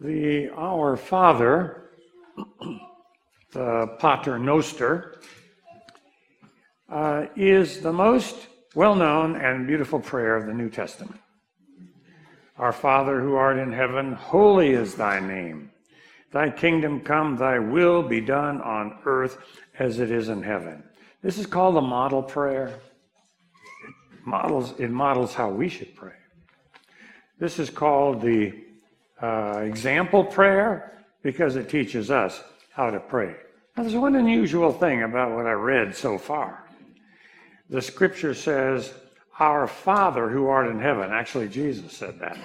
The Our Father, the Pater Noster, uh, is the most well known and beautiful prayer of the New Testament. Our Father who art in heaven, holy is thy name. Thy kingdom come, thy will be done on earth as it is in heaven. This is called the model prayer. It models, it models how we should pray. This is called the uh, example prayer because it teaches us how to pray. Now, there's one unusual thing about what I read so far. The scripture says, Our Father who art in heaven. Actually, Jesus said that.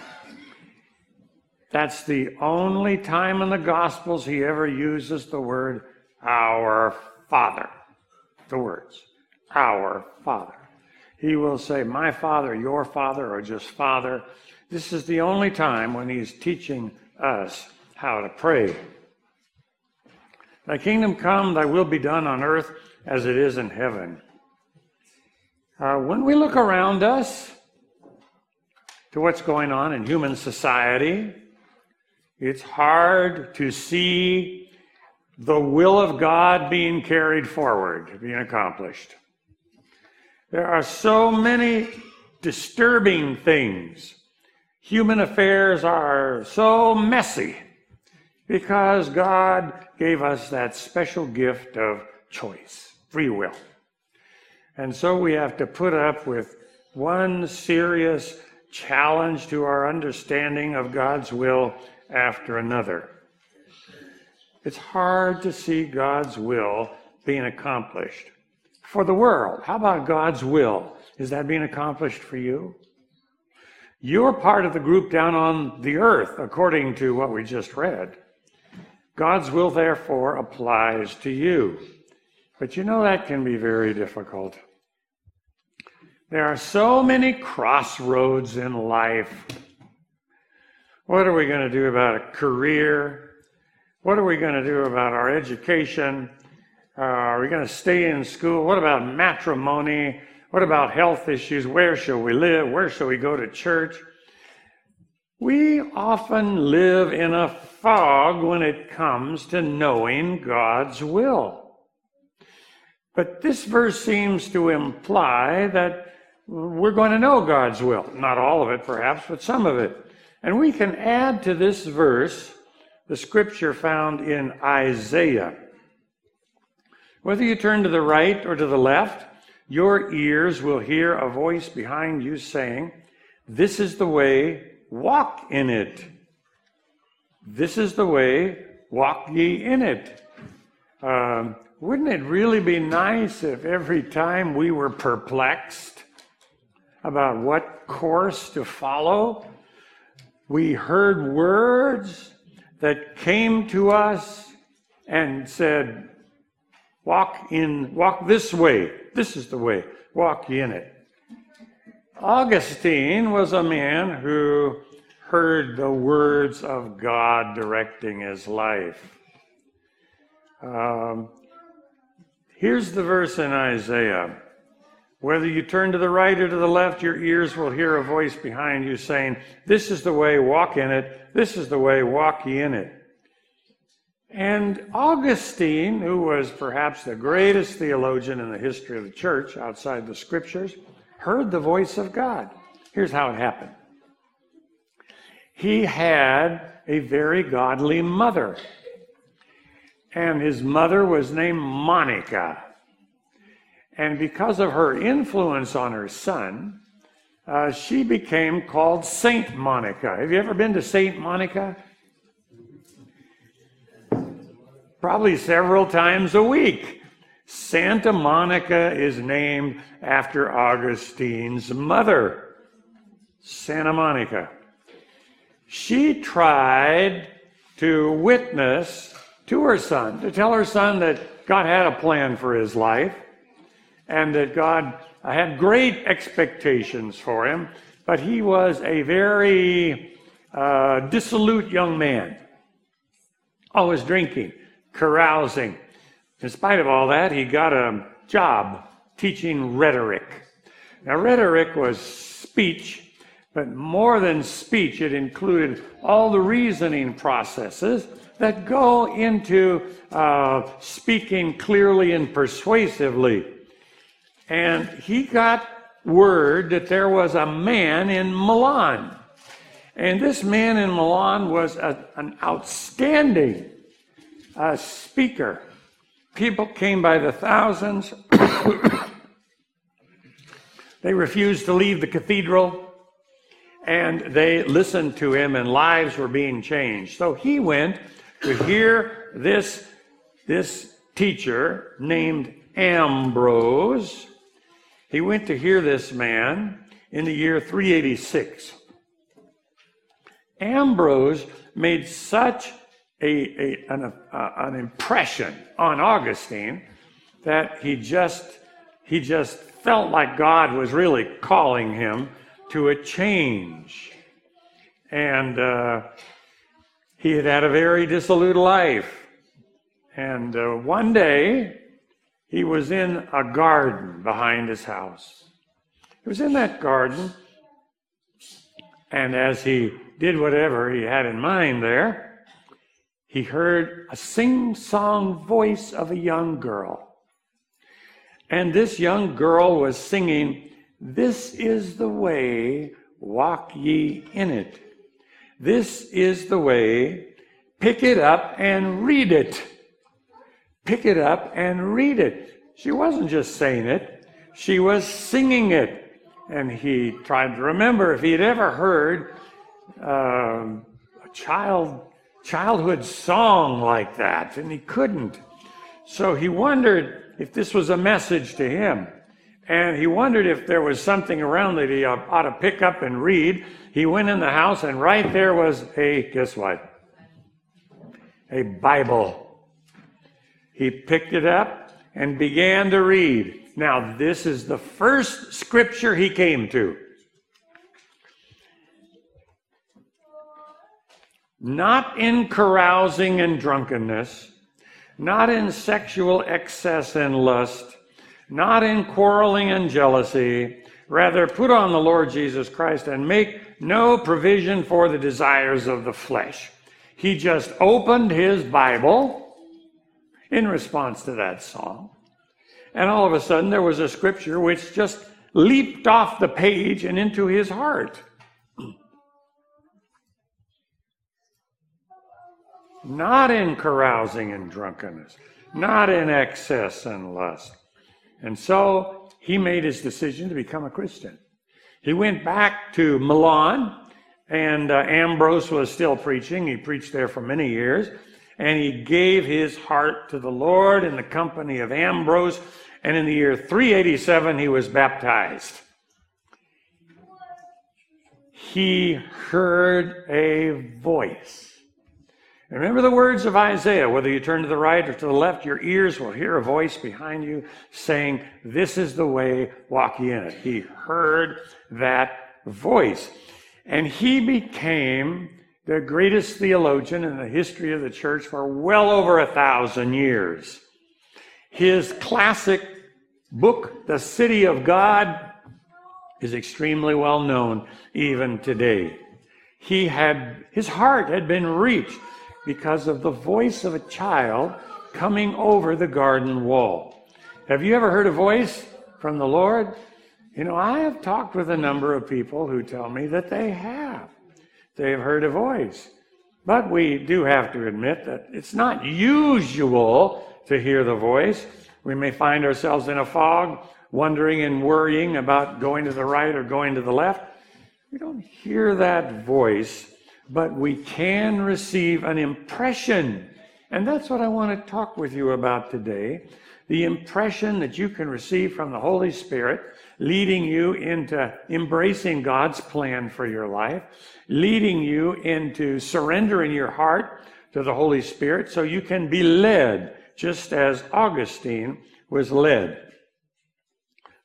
That's the only time in the Gospels he ever uses the word our Father. The words, our Father. He will say, My Father, your Father, or just Father. This is the only time when he's teaching us how to pray. Thy kingdom come, thy will be done on earth as it is in heaven. Uh, when we look around us to what's going on in human society, it's hard to see the will of God being carried forward, being accomplished. There are so many disturbing things. Human affairs are so messy because God gave us that special gift of choice, free will. And so we have to put up with one serious challenge to our understanding of God's will after another. It's hard to see God's will being accomplished for the world. How about God's will? Is that being accomplished for you? You're part of the group down on the earth, according to what we just read. God's will, therefore, applies to you. But you know that can be very difficult. There are so many crossroads in life. What are we going to do about a career? What are we going to do about our education? Uh, are we going to stay in school? What about matrimony? What about health issues? Where shall we live? Where shall we go to church? We often live in a fog when it comes to knowing God's will. But this verse seems to imply that we're going to know God's will. Not all of it, perhaps, but some of it. And we can add to this verse the scripture found in Isaiah. Whether you turn to the right or to the left, your ears will hear a voice behind you saying, This is the way, walk in it. This is the way, walk ye in it. Um, wouldn't it really be nice if every time we were perplexed about what course to follow, we heard words that came to us and said, Walk in, walk this way. This is the way. Walk in it. Augustine was a man who heard the words of God directing his life. Um, here's the verse in Isaiah whether you turn to the right or to the left, your ears will hear a voice behind you saying, This is the way, walk in it. This is the way, walk ye in it. And Augustine, who was perhaps the greatest theologian in the history of the church outside the scriptures, heard the voice of God. Here's how it happened he had a very godly mother, and his mother was named Monica. And because of her influence on her son, uh, she became called Saint Monica. Have you ever been to Saint Monica? Probably several times a week. Santa Monica is named after Augustine's mother, Santa Monica. She tried to witness to her son, to tell her son that God had a plan for his life and that God had great expectations for him, but he was a very uh, dissolute young man, always drinking, carousing. In spite of all that, he got a job teaching rhetoric. Now, rhetoric was speech But more than speech, it included all the reasoning processes that go into uh, speaking clearly and persuasively. And he got word that there was a man in Milan. And this man in Milan was a, an outstanding uh, speaker. People came by the thousands. they refused to leave the cathedral and they listened to him, and lives were being changed. So he went to hear this, this teacher named Ambrose. He went to hear this man in the year 386. Ambrose made such a, a an, uh, an impression on Augustine that he just he just felt like God was really calling him to a change. And uh, he had had a very dissolute life. And uh, one day, he was in a garden behind his house. He was in that garden, and as he did whatever he had in mind there, he heard a sing song voice of a young girl. And this young girl was singing, This is the way, walk ye in it. This is the way, pick it up and read it. Pick it up and read it. She wasn't just saying it, she was singing it. And he tried to remember if he had ever heard um, a child childhood song like that, and he couldn't. So he wondered if this was a message to him. And he wondered if there was something around that he ought to pick up and read. He went in the house, and right there was a, guess what? A Bible. He picked it up and began to read. Now, this is the first scripture he came to. Not in carousing and drunkenness, not in sexual excess and lust, not in quarreling and jealousy. Rather, put on the Lord Jesus Christ and make no provision for the desires of the flesh. He just opened his Bible in response to that song. And all of a sudden, there was a scripture which just leaped off the page and into his heart. Not in carousing and drunkenness, not in excess and lust. And so he made his decision to become a Christian. He went back to Milan, and uh, Ambrose was still preaching. He preached there for many years, and he gave his heart to the Lord in the company of Ambrose. And in the year 387, he was baptized. He heard a voice Remember the words of Isaiah whether you turn to the right or to the left, your ears will hear a voice behind you saying, This is the way, walk ye in it. He heard that voice. And he became the greatest theologian in the history of the church for well over a thousand years. His classic book, The City of God, is extremely well known even today. He had, his heart had been reached because of the voice of a child coming over the garden wall. Have you ever heard a voice from the Lord? You know, I have talked with a number of people who tell me that they have. They've heard a voice. But we do have to admit that it's not usual to hear the voice. We may find ourselves in a fog, wondering and worrying about going to the right or going to the left. We don't hear that voice but we can receive an impression. And that's what I want to talk with you about today. The impression that you can receive from the Holy Spirit, leading you into embracing God's plan for your life, leading you into surrendering your heart to the Holy Spirit so you can be led, just as Augustine was led.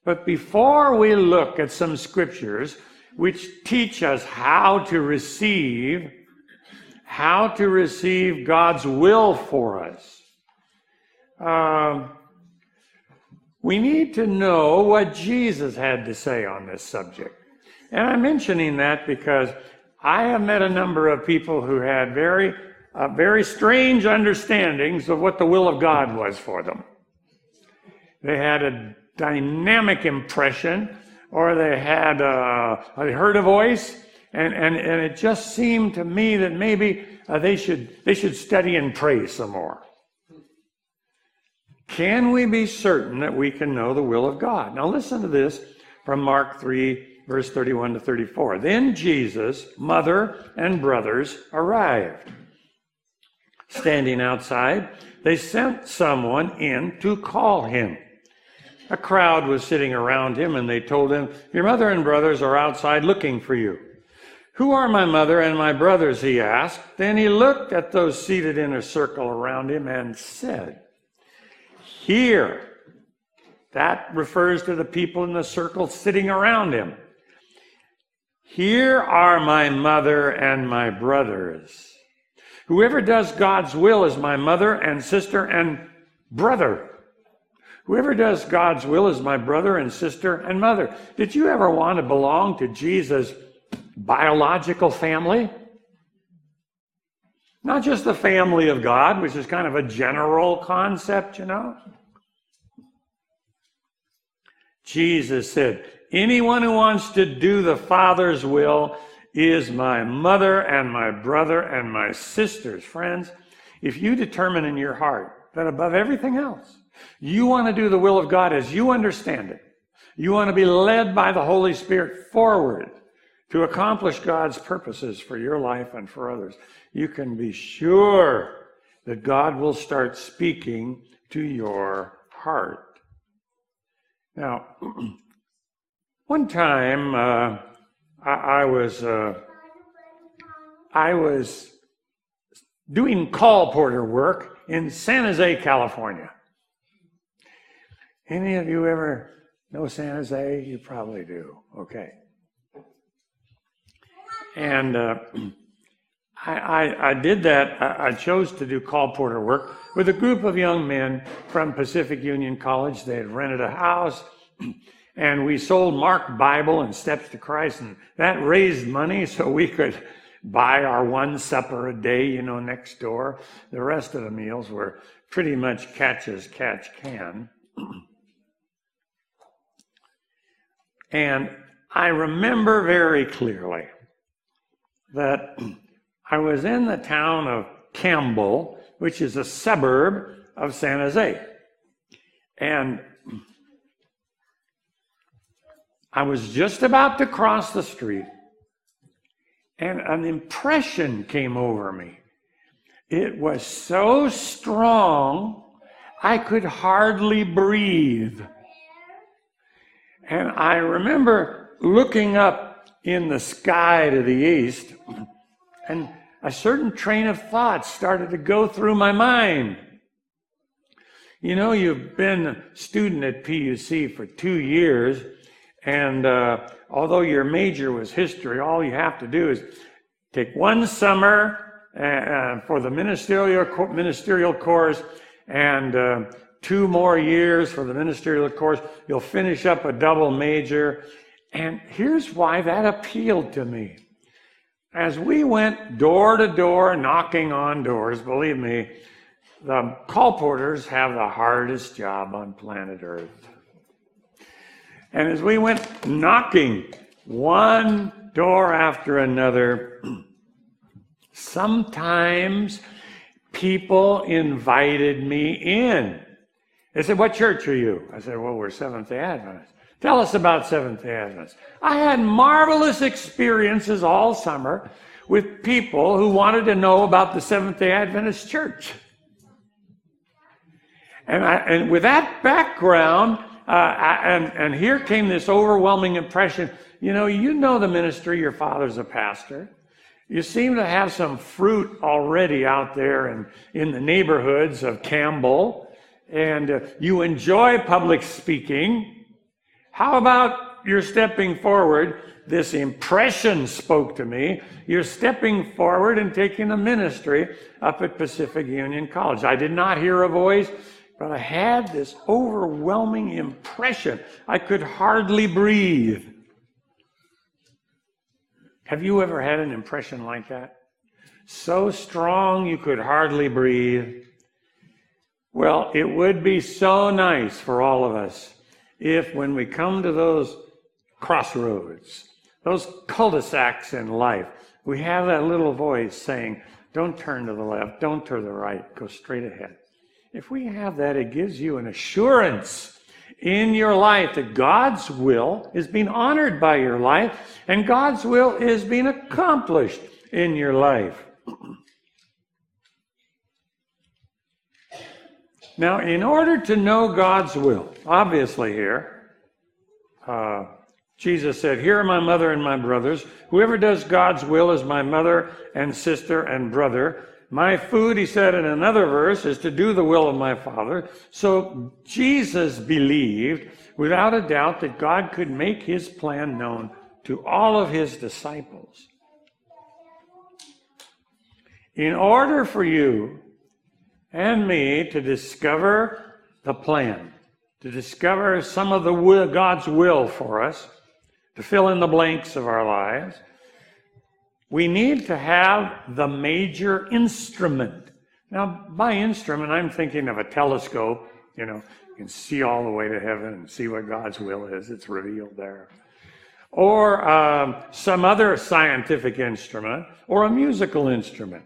But before we look at some scriptures which teach us how to receive, how to receive God's will for us. Um, we need to know what Jesus had to say on this subject. And I'm mentioning that because I have met a number of people who had very, uh, very strange understandings of what the will of God was for them. They had a dynamic impression, or they had uh, they heard a voice, and, and, and it just seemed to me that maybe uh, they should they should study and pray some more. Can we be certain that we can know the will of God? Now listen to this from Mark 3, verse 31 to 34. Then Jesus, mother, and brothers arrived. Standing outside, they sent someone in to call him. A crowd was sitting around him, and they told him, Your mother and brothers are outside looking for you. Who are my mother and my brothers? he asked. Then he looked at those seated in a circle around him and said, Here. That refers to the people in the circle sitting around him. Here are my mother and my brothers. Whoever does God's will is my mother and sister and brother. Whoever does God's will is my brother and sister and mother. Did you ever want to belong to Jesus' biological family? Not just the family of God, which is kind of a general concept, you know? Jesus said, Anyone who wants to do the Father's will is my mother and my brother and my sisters. Friends, if you determine in your heart that above everything else, you want to do the will of God as you understand it. You want to be led by the Holy Spirit forward to accomplish God's purposes for your life and for others. You can be sure that God will start speaking to your heart. Now, one time uh, I, I, was uh, I was doing colporteur work in San Jose, California. Any of you ever know San Jose? You probably do. Okay. And uh, I, I, I, did that. I, I, chose to do colporteur work with a group of young men from Pacific Union College. They had rented a house, and we sold Mark Bible and Steps to Christ, and that raised money so we could buy our one supper a day, you know, next door. The rest of the meals were pretty much catch as catch can. And I remember very clearly that I was in the town of Campbell, which is a suburb of San Jose. And I was just about to cross the street, and an impression came over me. It was so strong, I could hardly breathe. And I remember looking up in the sky to the east, and a certain train of thought started to go through my mind. You know, you've been a student at PUC for two years, and uh, although your major was history, all you have to do is take one summer uh, uh for the ministerial ministerial course and uh, two more years for the ministerial course. You'll finish up a double major. And here's why that appealed to me. As we went door to door knocking on doors, believe me, the colporteurs have the hardest job on planet Earth. And as we went knocking one door after another, sometimes people invited me in. They said, What church are you? I said, Well, we're Seventh day Adventists. Tell us about Seventh day Adventists. I had marvelous experiences all summer with people who wanted to know about the Seventh day Adventist church. And, I, and with that background, uh, I, and, and here came this overwhelming impression you know, you know the ministry, your father's a pastor. You seem to have some fruit already out there in, in the neighborhoods of Campbell and uh, you enjoy public speaking, how about you're stepping forward? This impression spoke to me. You're stepping forward and taking a ministry up at Pacific Union College. I did not hear a voice, but I had this overwhelming impression. I could hardly breathe. Have you ever had an impression like that? So strong you could hardly breathe. Well, it would be so nice for all of us if, when we come to those crossroads, those cul de sacs in life, we have that little voice saying, Don't turn to the left, don't turn to the right, go straight ahead. If we have that, it gives you an assurance in your life that God's will is being honored by your life and God's will is being accomplished in your life. Now, in order to know God's will, obviously here, uh, Jesus said, Here are my mother and my brothers. Whoever does God's will is my mother and sister and brother. My food, he said in another verse, is to do the will of my Father. So Jesus believed without a doubt that God could make his plan known to all of his disciples. In order for you and me to discover the plan, to discover some of the will, God's will for us, to fill in the blanks of our lives, we need to have the major instrument. Now, by instrument, I'm thinking of a telescope. You know, you can see all the way to heaven and see what God's will is. It's revealed there. Or um, some other scientific instrument, or a musical instrument.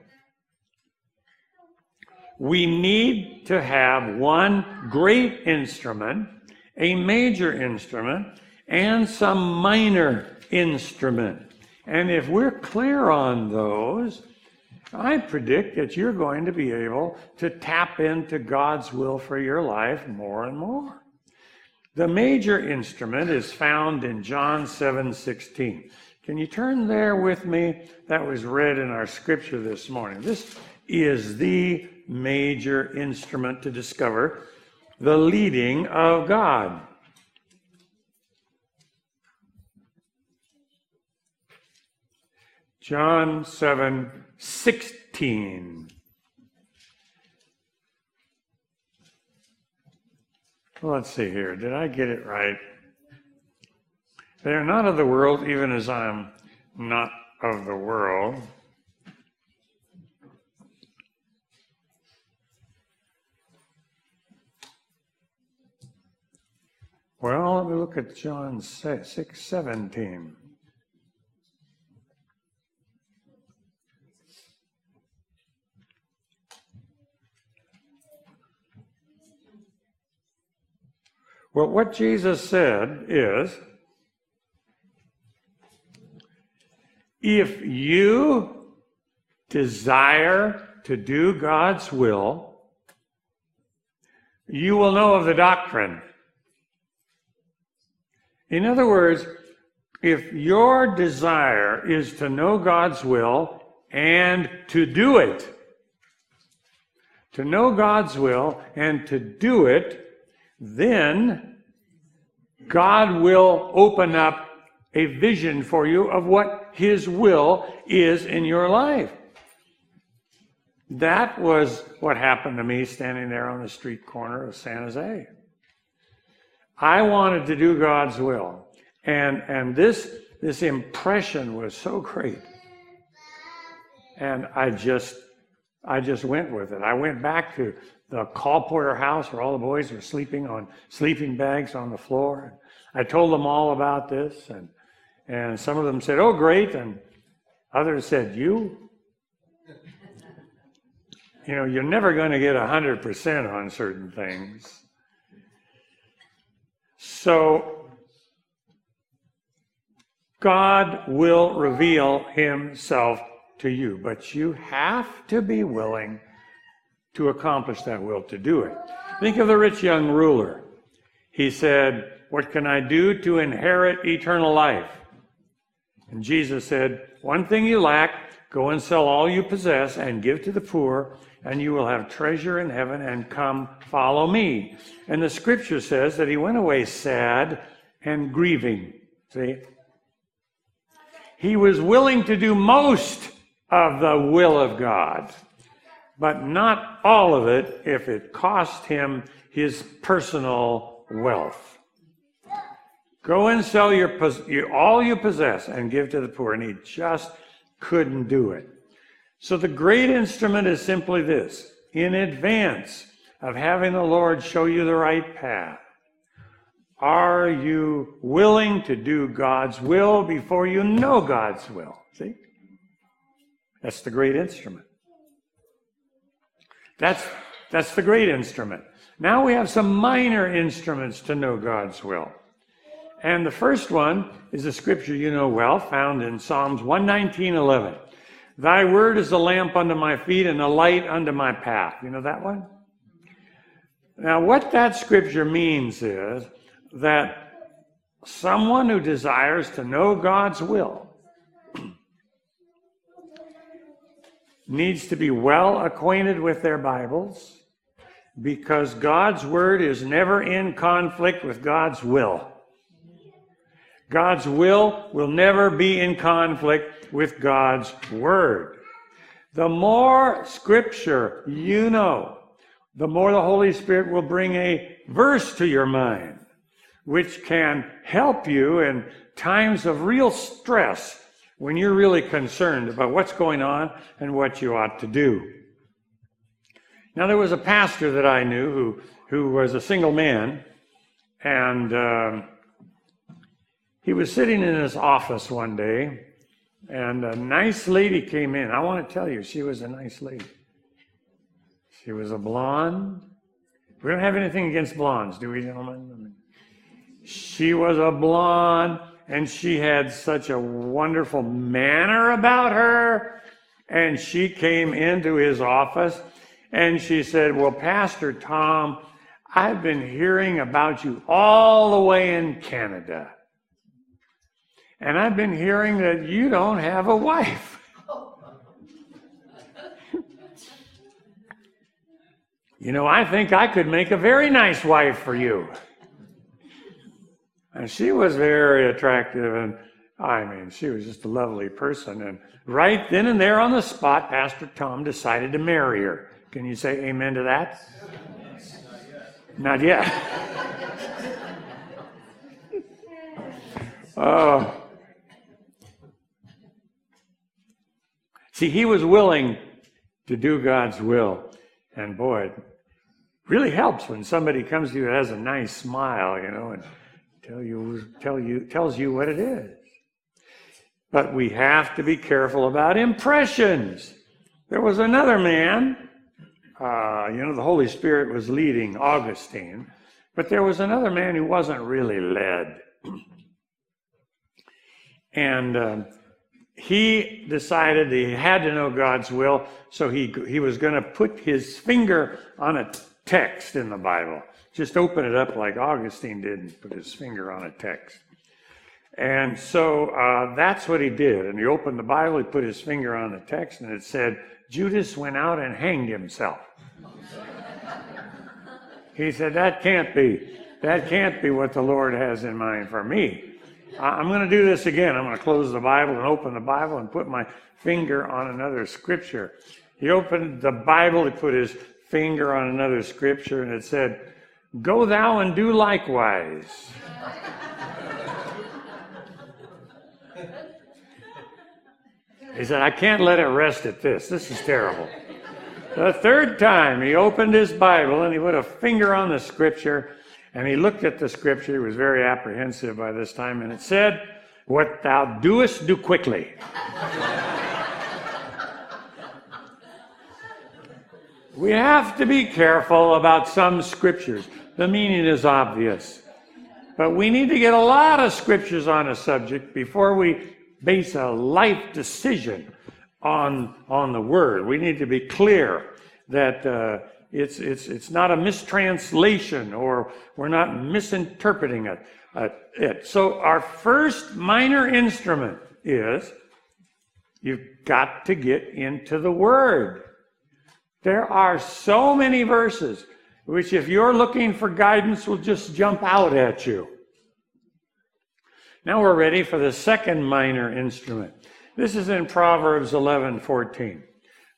We need to have one great instrument, a major instrument, and some minor instrument. And if we're clear on those, I predict that you're going to be able to tap into God's will for your life more and more. The major instrument is found in John 7 16. Can you turn there with me? That was read in our scripture this morning. This is the major instrument to discover the leading of God. John 7 16. Let's see here. Did I get it right? They are not of the world, even as I am not of the world. Well, let me look at John 6, 6 17. Well, what Jesus said is if you desire to do God's will, you will know of the doctrine. In other words, if your desire is to know God's will and to do it, to know God's will and to do it, then God will open up a vision for you of what His will is in your life. That was what happened to me standing there on the street corner of San Jose. I wanted to do God's will. And, and this, this impression was so great. And I just, I just went with it. I went back to the Colporteur house where all the boys were sleeping on sleeping bags on the floor. I told them all about this, and and some of them said, "Oh, great," and others said, "You." You know, you're never going to get 100% on certain things. So, God will reveal Himself to you, but you have to be willing to accomplish that will, to do it. Think of the rich young ruler. He said, What can I do to inherit eternal life? And Jesus said, One thing you lack, go and sell all you possess and give to the poor, and you will have treasure in heaven, and come follow me. And the scripture says that he went away sad and grieving. See? He was willing to do most of the will of God but not all of it if it cost him his personal wealth. Go and sell your, all you possess and give to the poor. And he just couldn't do it. So the great instrument is simply this in advance of having the Lord show you the right path. Are you willing to do God's will before you know God's will? See? That's the great instrument. That's, that's the great instrument. Now we have some minor instruments to know God's will. And the first one is a scripture you know well, found in Psalms 119:11. Thy word is a lamp unto my feet and a light unto my path. You know that one? Now, what that scripture means is that someone who desires to know God's will needs to be well acquainted with their Bibles because God's word is never in conflict with God's will. God's will will never be in conflict with God's word. The more scripture you know, the more the Holy Spirit will bring a verse to your mind, which can help you in times of real stress when you're really concerned about what's going on and what you ought to do. Now, there was a pastor that I knew who, who was a single man, and um, he was sitting in his office one day, and a nice lady came in. I want to tell you, she was a nice lady. She was a blonde. We don't have anything against blondes, do we, gentlemen? She was a blonde, and she had such a wonderful manner about her. And she came into his office and she said, Well, Pastor Tom, I've been hearing about you all the way in Canada. And I've been hearing that you don't have a wife. you know, I think I could make a very nice wife for you. And she was very attractive, and I mean, she was just a lovely person. And right then and there on the spot, Pastor Tom decided to marry her. Can you say amen to that? Not yet. oh. See, he was willing to do God's will. And boy, it really helps when somebody comes to you and has a nice smile, you know, and tell you, tell you, tells you what it is. But we have to be careful about impressions. There was another man uh, you know, the Holy Spirit was leading Augustine, but there was another man who wasn't really led. and um, he decided he had to know God's will, so he, he was going to put his finger on a text in the Bible. Just open it up like Augustine did and put his finger on a text. And so uh, that's what he did. And he opened the Bible, he put his finger on the text, and it said, Judas went out and hanged himself. He said, That can't be. That can't be what the Lord has in mind for me. I'm going to do this again. I'm going to close the Bible and open the Bible and put my finger on another scripture. He opened the Bible, he put his finger on another scripture, and it said, Go thou and do likewise. He said, I can't let it rest at this. This is terrible. The third time he opened his Bible and he put a finger on the scripture and he looked at the scripture. He was very apprehensive by this time and it said, What thou doest, do quickly. we have to be careful about some scriptures. The meaning is obvious. But we need to get a lot of scriptures on a subject before we base a life decision on, on the word. We need to be clear that uh, it's, it's, it's not a mistranslation or we're not misinterpreting it, uh, it. So, our first minor instrument is you've got to get into the word. There are so many verses which, if you're looking for guidance, will just jump out at you. Now we're ready for the second minor instrument. This is in Proverbs 11 14.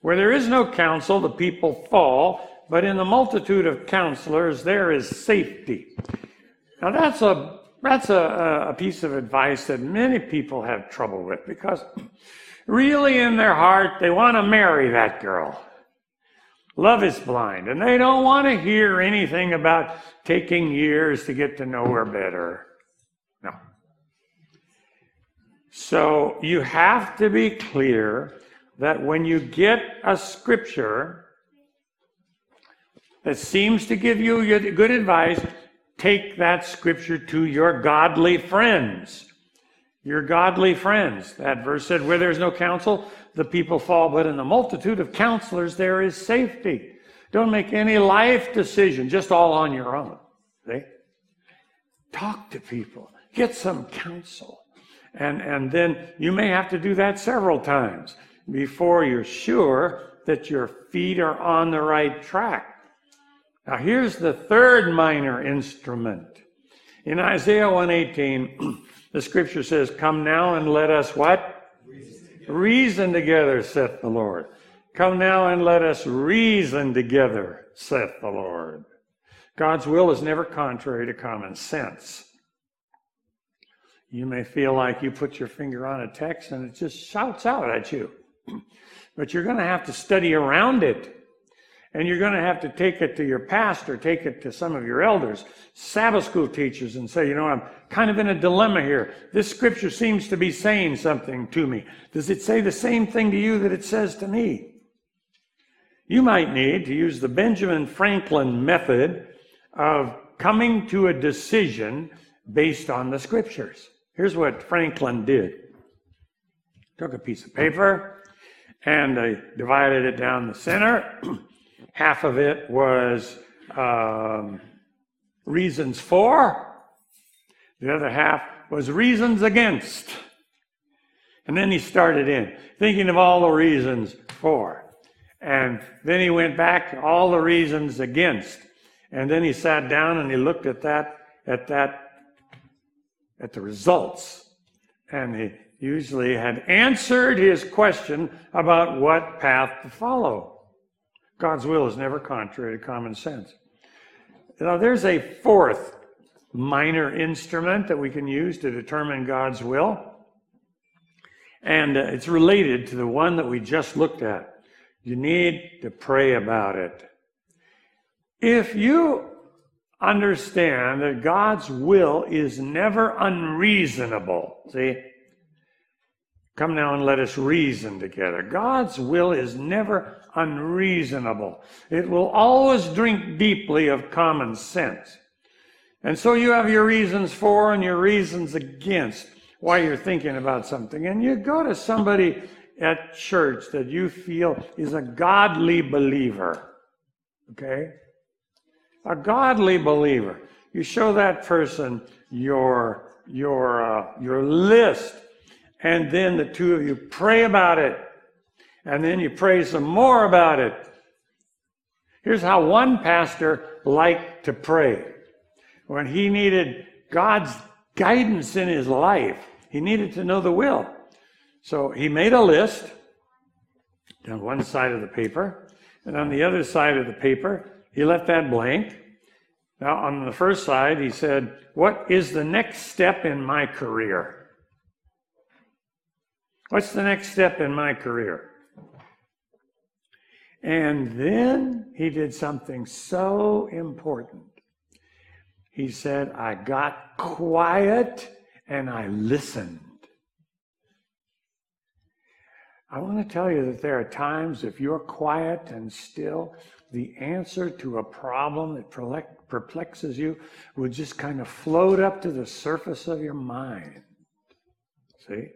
Where there is no counsel, the people fall, but in the multitude of counselors, there is safety. Now that's a That's a, a piece of advice that many people have trouble with because really in their heart they want to marry that girl. Love is blind, and they don't want to hear anything about taking years to get to know her better. No. So you have to be clear that when you get a scripture that seems to give you good advice, take that scripture to your godly friends. Your godly friends. That verse said, Where there's no counsel, the people fall, but in the multitude of counselors there is safety. Don't make any life decision just all on your own. See? Talk to people, get some counsel. And, and then you may have to do that several times before you're sure that your feet are on the right track. Now here's the third minor instrument. In Isaiah 118, the scripture says, Come now and let us what? Reason together, reason together saith the Lord. Come now and let us reason together, saith the Lord. God's will is never contrary to common sense. You may feel like you put your finger on a text and it just shouts out at you. But you're going to have to study around it and you're going to have to take it to your pastor, take it to some of your elders, Sabbath school teachers, and say, you know, I'm kind of in a dilemma here. This scripture seems to be saying something to me. Does it say the same thing to you that it says to me? You might need to use the Benjamin Franklin method of coming to a decision based on the scriptures. Here's what Franklin did. Took a piece of paper and they divided it down the center half of it was um, reasons for, the other half was reasons against. And then he started in, thinking of all the reasons for. And then he went back to all the reasons against. And then he sat down and he looked at that, at that, at the results. And he usually had answered his question about what path to follow. God's will is never contrary to common sense. Now, there's a fourth minor instrument that we can use to determine God's will, and uh, it's related to the one that we just looked at. You need to pray about it. If you understand that God's will is never unreasonable, see, Come now and let us reason together. God's will is never unreasonable. It will always drink deeply of common sense. And so you have your reasons for and your reasons against why you're thinking about something. And you go to somebody at church that you feel is a godly believer. Okay? A godly believer. You show that person your, your, uh, your list and then the two of you pray about it, and then you pray some more about it. Here's how one pastor liked to pray. When he needed God's guidance in his life, he needed to know the will. So he made a list on one side of the paper, and on the other side of the paper, he left that blank. Now, on the first side, he said, What is the next step in my career? What's the next step in my career? And then he did something so important. He said, I got quiet and I listened. I want to tell you that there are times if you're quiet and still, the answer to a problem that perplexes you will just kind of float up to the surface of your mind. See?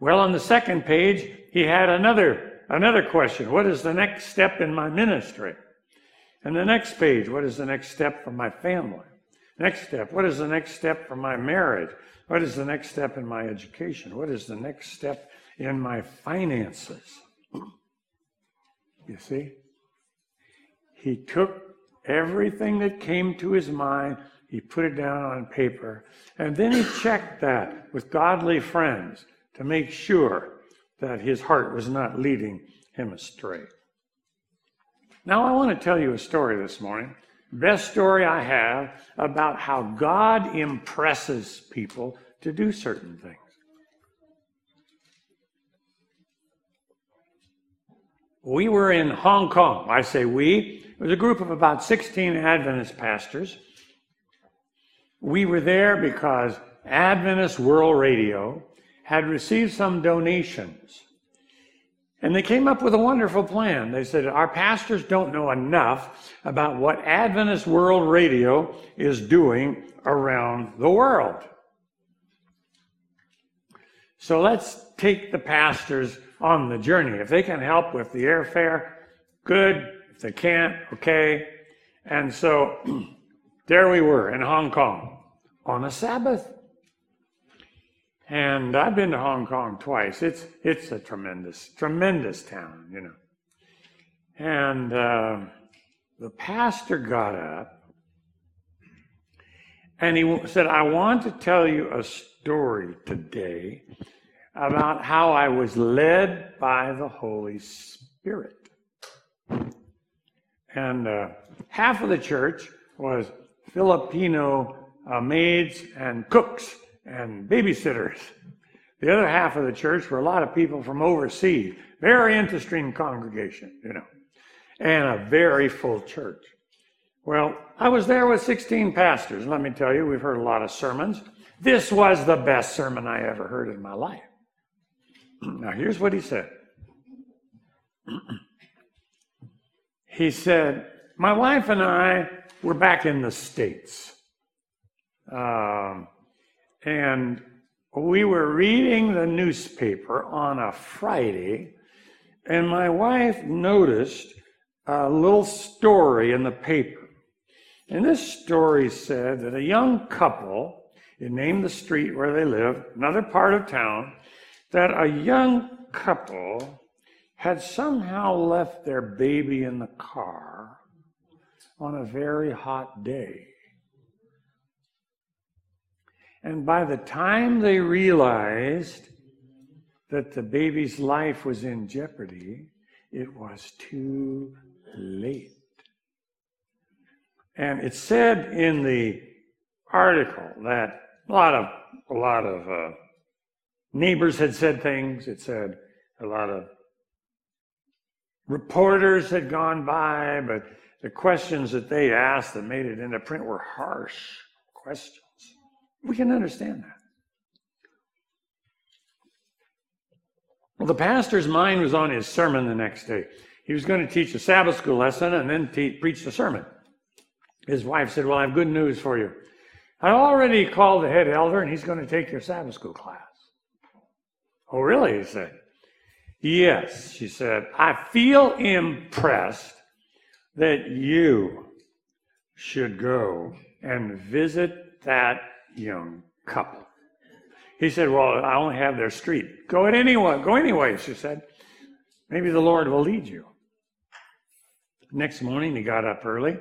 Well, on the second page, he had another, another question. What is the next step in my ministry? And the next page, what is the next step for my family? Next step, what is the next step for my marriage? What is the next step in my education? What is the next step in my finances? You see? He took everything that came to his mind, he put it down on paper, and then he checked that with godly friends to make sure that his heart was not leading him astray. Now, I want to tell you a story this morning Best story I have about how God impresses people to do certain things. We were in Hong Kong. I say we. It was a group of about 16 Adventist pastors. We were there because Adventist World Radio had received some donations. And they came up with a wonderful plan. They said, Our pastors don't know enough about what Adventist World Radio is doing around the world. So let's take the pastors on the journey. If they can help with the airfare, good. If they can't, okay. And so there we were in Hong Kong on a Sabbath. And I've been to Hong Kong twice. It's it's a tremendous, tremendous town, you know. And uh, the pastor got up and he said, "I want to tell you a story today about how I was led by the Holy Spirit." And uh, half of the church was Filipino uh, maids and cooks and babysitters. The other half of the church were a lot of people from overseas. Very interesting congregation, you know, and a very full church. Well, I was there with 16 pastors. Let me tell you, we've heard a lot of sermons. This was the best sermon I ever heard in my life. Now, here's what he said. he said, My wife and I were back in the States. Um, and we were reading the newspaper on a Friday, and my wife noticed a little story in the paper. And this story said that a young couple, it named the street where they lived, another part of town, that a young couple had somehow left their baby in the car on a very hot day. And by the time they realized that the baby's life was in jeopardy, it was too late. And it said in the article that a lot of a lot of uh, neighbors had said things. It said a lot of reporters had gone by, but the questions that they asked that made it into print were harsh questions. We can understand that. Well, the pastor's mind was on his sermon the next day. He was going to teach a Sabbath school lesson and then te- preach the sermon. His wife said, Well, I have good news for you. I already called the head elder and he's going to take your Sabbath school class. Oh, really? He said. Yes, she said. I feel impressed that you should go and visit that young couple. He said, Well, I only have their street. Go at anyone, go anyway, she said. Maybe the Lord will lead you. Next morning, he got up early.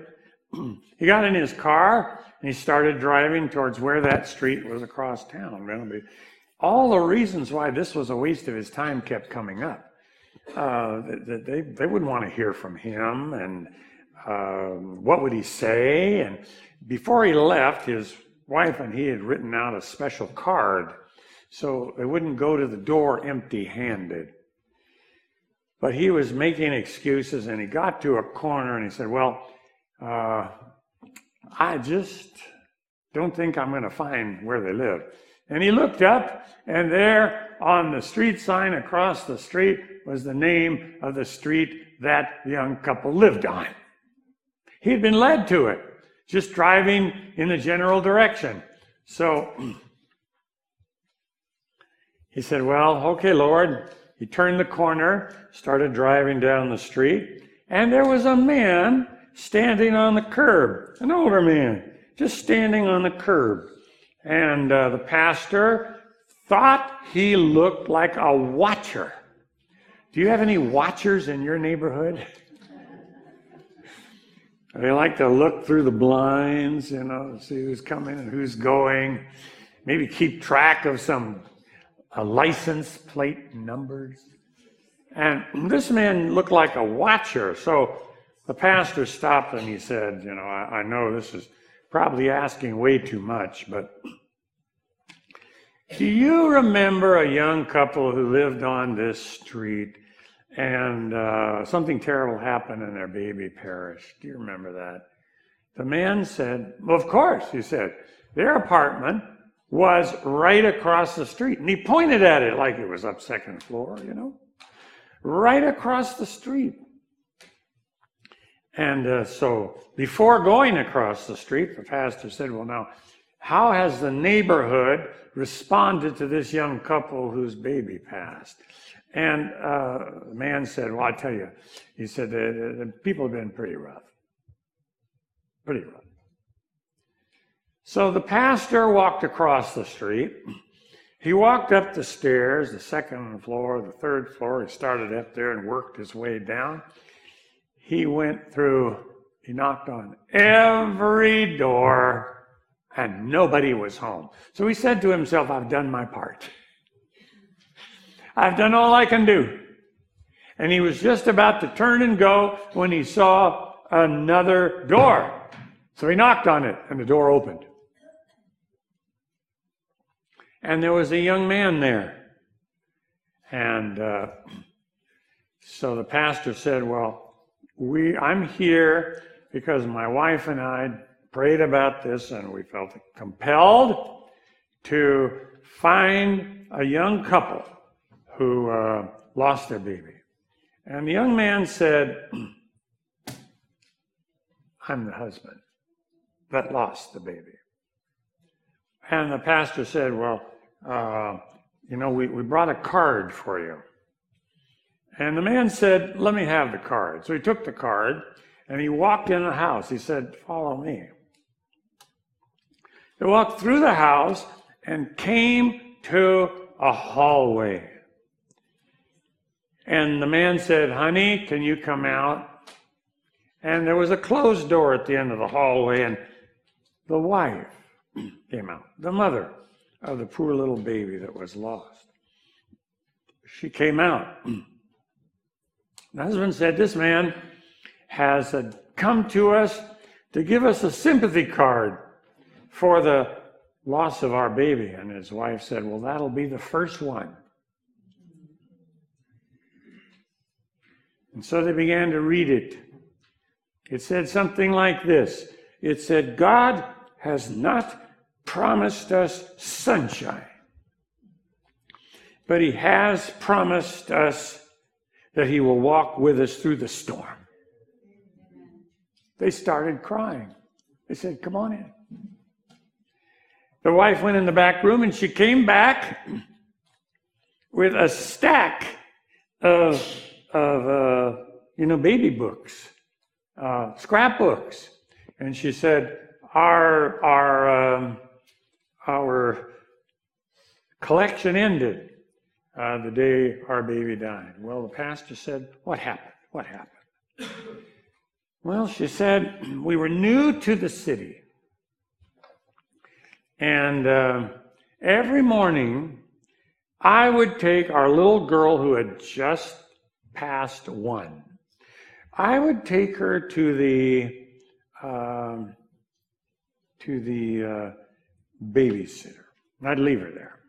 he got in his car and he started driving towards where that street was across town. All the reasons why this was a waste of his time kept coming up. Uh, they, they, wouldn't want to hear from him, and uh, what would he say? And before he left, his wife and he had written out a special card so they wouldn't go to the door empty handed. But he was making excuses and he got to a corner and he said, Well, uh, I just don't think I'm going to find where they live. And he looked up, and there on the street sign across the street was the name of the street that the young couple lived on. He'd been led to it just driving in the general direction. So he said, Well, okay, Lord. He turned the corner, started driving down the street, and there was a man standing on the curb, an older man, just standing on the curb. And uh, the pastor thought he looked like a watcher. Do you have any watchers in your neighborhood? They like to look through the blinds, you know, see who's coming and who's going. Maybe keep track of some uh, license plate numbers. And this man looked like a watcher. So the pastor stopped and he said, You know, I, I know this is probably asking way too much, but do you remember a young couple who lived on this street and uh, something terrible happened and their baby perished? Do you remember that? The man said, Well, of course, he said. Their apartment was right across the street. And he pointed at it like it was up second floor, you know, right across the street. And uh, so before going across the street, the pastor said, Well, now, how has the neighborhood responded to this young couple whose baby passed? And uh, the man said, Well, I tell you, he said, the, the people have been pretty rough. Pretty rough. So the pastor walked across the street. He walked up the stairs, the second floor, the third floor. He started up there and worked his way down he went through, he knocked on every door, and nobody was home. So he said to himself, I've done my part. I've done all I can do. And he was just about to turn and go when he saw another door. So he knocked on it, and the door opened. And there was a young man there. And uh, so the pastor said, Well, we, I'm here because my wife and I prayed about this and we felt compelled to find a young couple who uh, lost their baby. And the young man said, I'm the husband that lost the baby. And the pastor said, Well, uh, you know, we, we brought a card for you. And the man said, Let me have the card. So he took the card and he walked in the house. He said, Follow me. He walked through the house and came to a hallway. And the man said, Honey, can you come out? And there was a closed door at the end of the hallway, and the wife came out, the mother of the poor little baby that was lost. She came out. The husband said, This man has uh, come to us to give us a sympathy card for the loss of our baby. And his wife said, Well, that'll be the first one. And so they began to read it. It said something like this It said, God has not promised us sunshine, but He has promised us that he will walk with us through the storm. They started crying. They said, Come on in. The wife went in the back room and she came back with a stack of, of uh, you know, baby books, uh, scrapbooks. And she said, Our, our, um, our collection ended uh, the day our baby died. Well, the pastor said, What happened? What happened? Well, she said, We were new to the city. And uh, every morning, I would take our little girl who had just passed one. I would take her to the uh, to the uh, babysitter. I'd leave her there.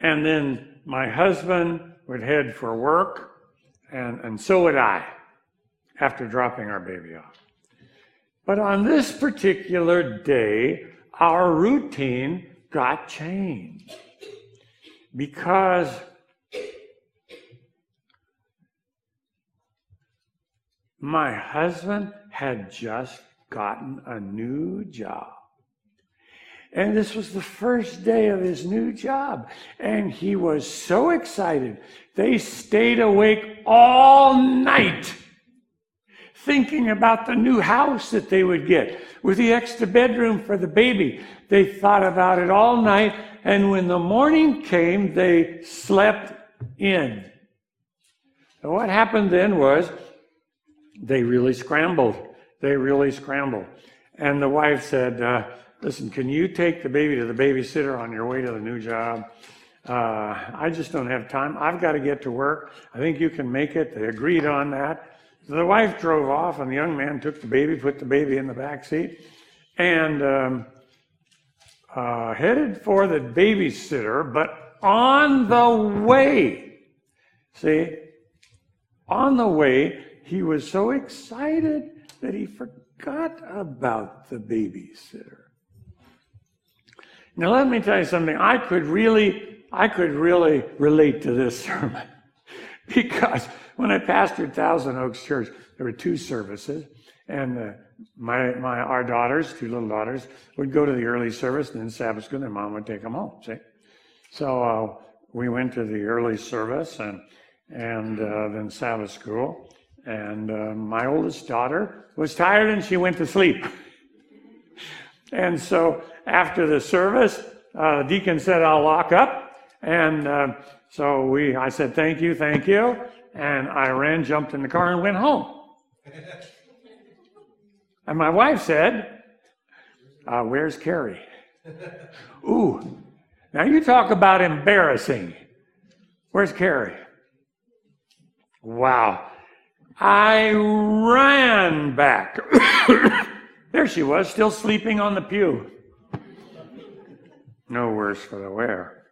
And then my husband would head for work, and, and so would I after dropping our baby off. But on this particular day, our routine got changed because my husband had just gotten a new job. And this was the first day of his new job. And he was so excited. They stayed awake all night thinking about the new house that they would get with the extra bedroom for the baby. They thought about it all night. And when the morning came, they slept in. And what happened then was they really scrambled. They really scrambled. And the wife said, uh, Listen, can you take the baby to the babysitter on your way to the new job? Uh, I just don't have time. I've got to get to work. I think you can make it. They agreed on that. So the wife drove off, and the young man took the baby, put the baby in the back seat, and um, uh, headed for the babysitter. But on the way, see, on the way, he was so excited that he forgot about the babysitter. Now, let me tell you something. I could really, I could really relate to this sermon because when I pastored Thousand Oaks Church, there were two services, and uh, my, my, our daughters, two little daughters, would go to the early service, and then Sabbath school, their mom would take them home. See, so uh, we went to the early service, and and uh, then Sabbath school, and uh, my oldest daughter was tired, and she went to sleep. and so after the service, uh, the deacon said, "I'll lock up," and uh, so we, I said, "Thank you, thank you," and I ran, jumped in the car, and went home. And my wife said, uh, Where's Carrie? Ooh, now you talk about embarrassing. Where's Carrie? Wow. I ran back. there she was, still sleeping on the pew. No worse for the wear.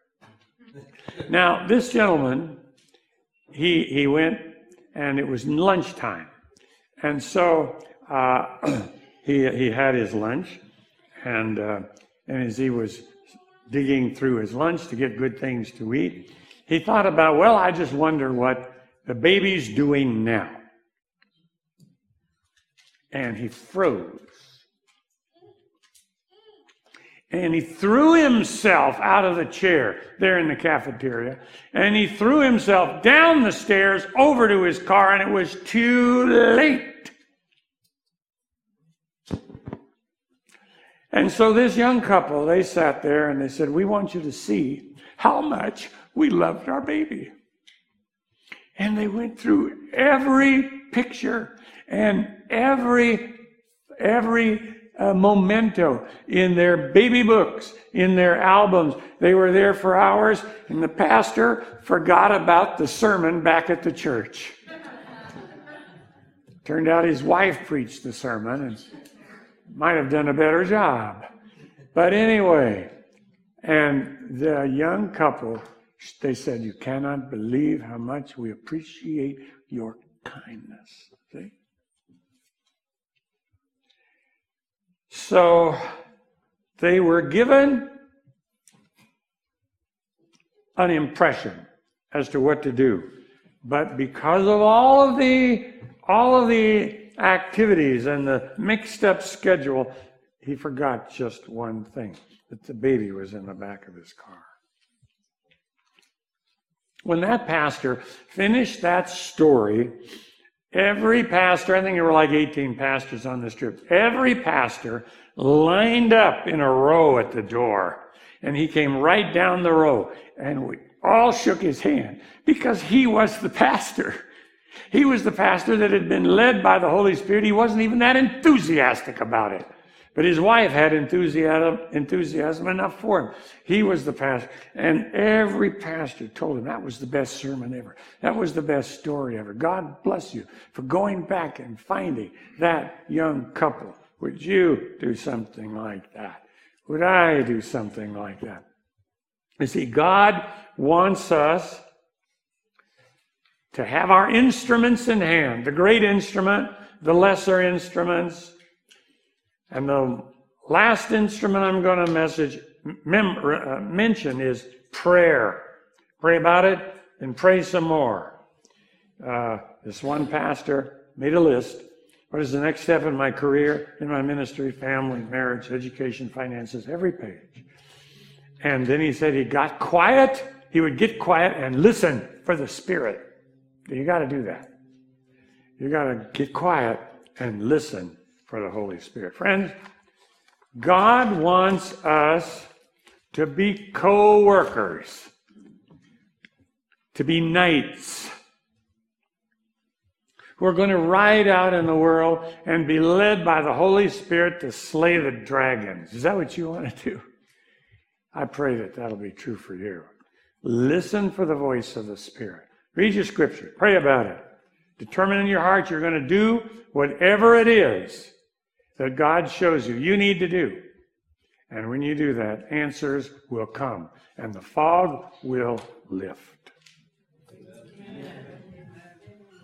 Now, this gentleman, he, he went and it was lunchtime. And so uh, he, he had his lunch, and, uh, and as he was digging through his lunch to get good things to eat, he thought about, well, I just wonder what the baby's doing now. And he froze. And he threw himself out of the chair there in the cafeteria. And he threw himself down the stairs over to his car, and it was too late. And so this young couple, they sat there and they said, We want you to see how much we loved our baby. And they went through every picture and every every uh, memento in their baby books, in their albums. They were there for hours, and the pastor forgot about the sermon back at the church. Turned out his wife preached the sermon, and might have done a better job. But anyway, and the young couple, they said, You cannot believe how much we appreciate your kindness. See? So they were given an impression as to what to do. But because of all of the all of the activities and the mixed up schedule, he forgot just one thing that the baby was in the back of his car. When that pastor finished that story, every pastor, I think there were like 18 pastors on this trip, every pastor lined up in a row at the door. And he came right down the row and we all shook his hand because he was the pastor. He was the pastor that had been led by the Holy Spirit. He wasn't even that enthusiastic about it. But his wife had enthusiasm, enthusiasm enough for him. He was the pastor. And every pastor told him that was the best sermon ever. That was the best story ever. God bless you for going back and finding that young couple. Would you do something like that? Would I do something like that? You see, God wants us to have our instruments in hand the great instrument, the lesser instruments. And the last instrument I'm going to message, mem- uh, mention is prayer. Pray about it and pray some more. Uh, this one pastor made a list. What is the next step in my career, in my ministry, family, marriage, education, finances, every page. And then he said he got quiet. He would get quiet and listen for the Spirit. You got to do that. You got to get quiet and listen for the Holy Spirit. Friends, God wants us to be co workers, to be knights who are going to ride out in the world and be led by the Holy Spirit to slay the dragons. Is that what you want to do? I pray that that'll be true for you. Listen for the voice of the Spirit. Read your scripture. Pray about it. Determine in your heart you're going to do whatever it is that God shows you you need to do. And when you do that, answers will come and the fog will lift.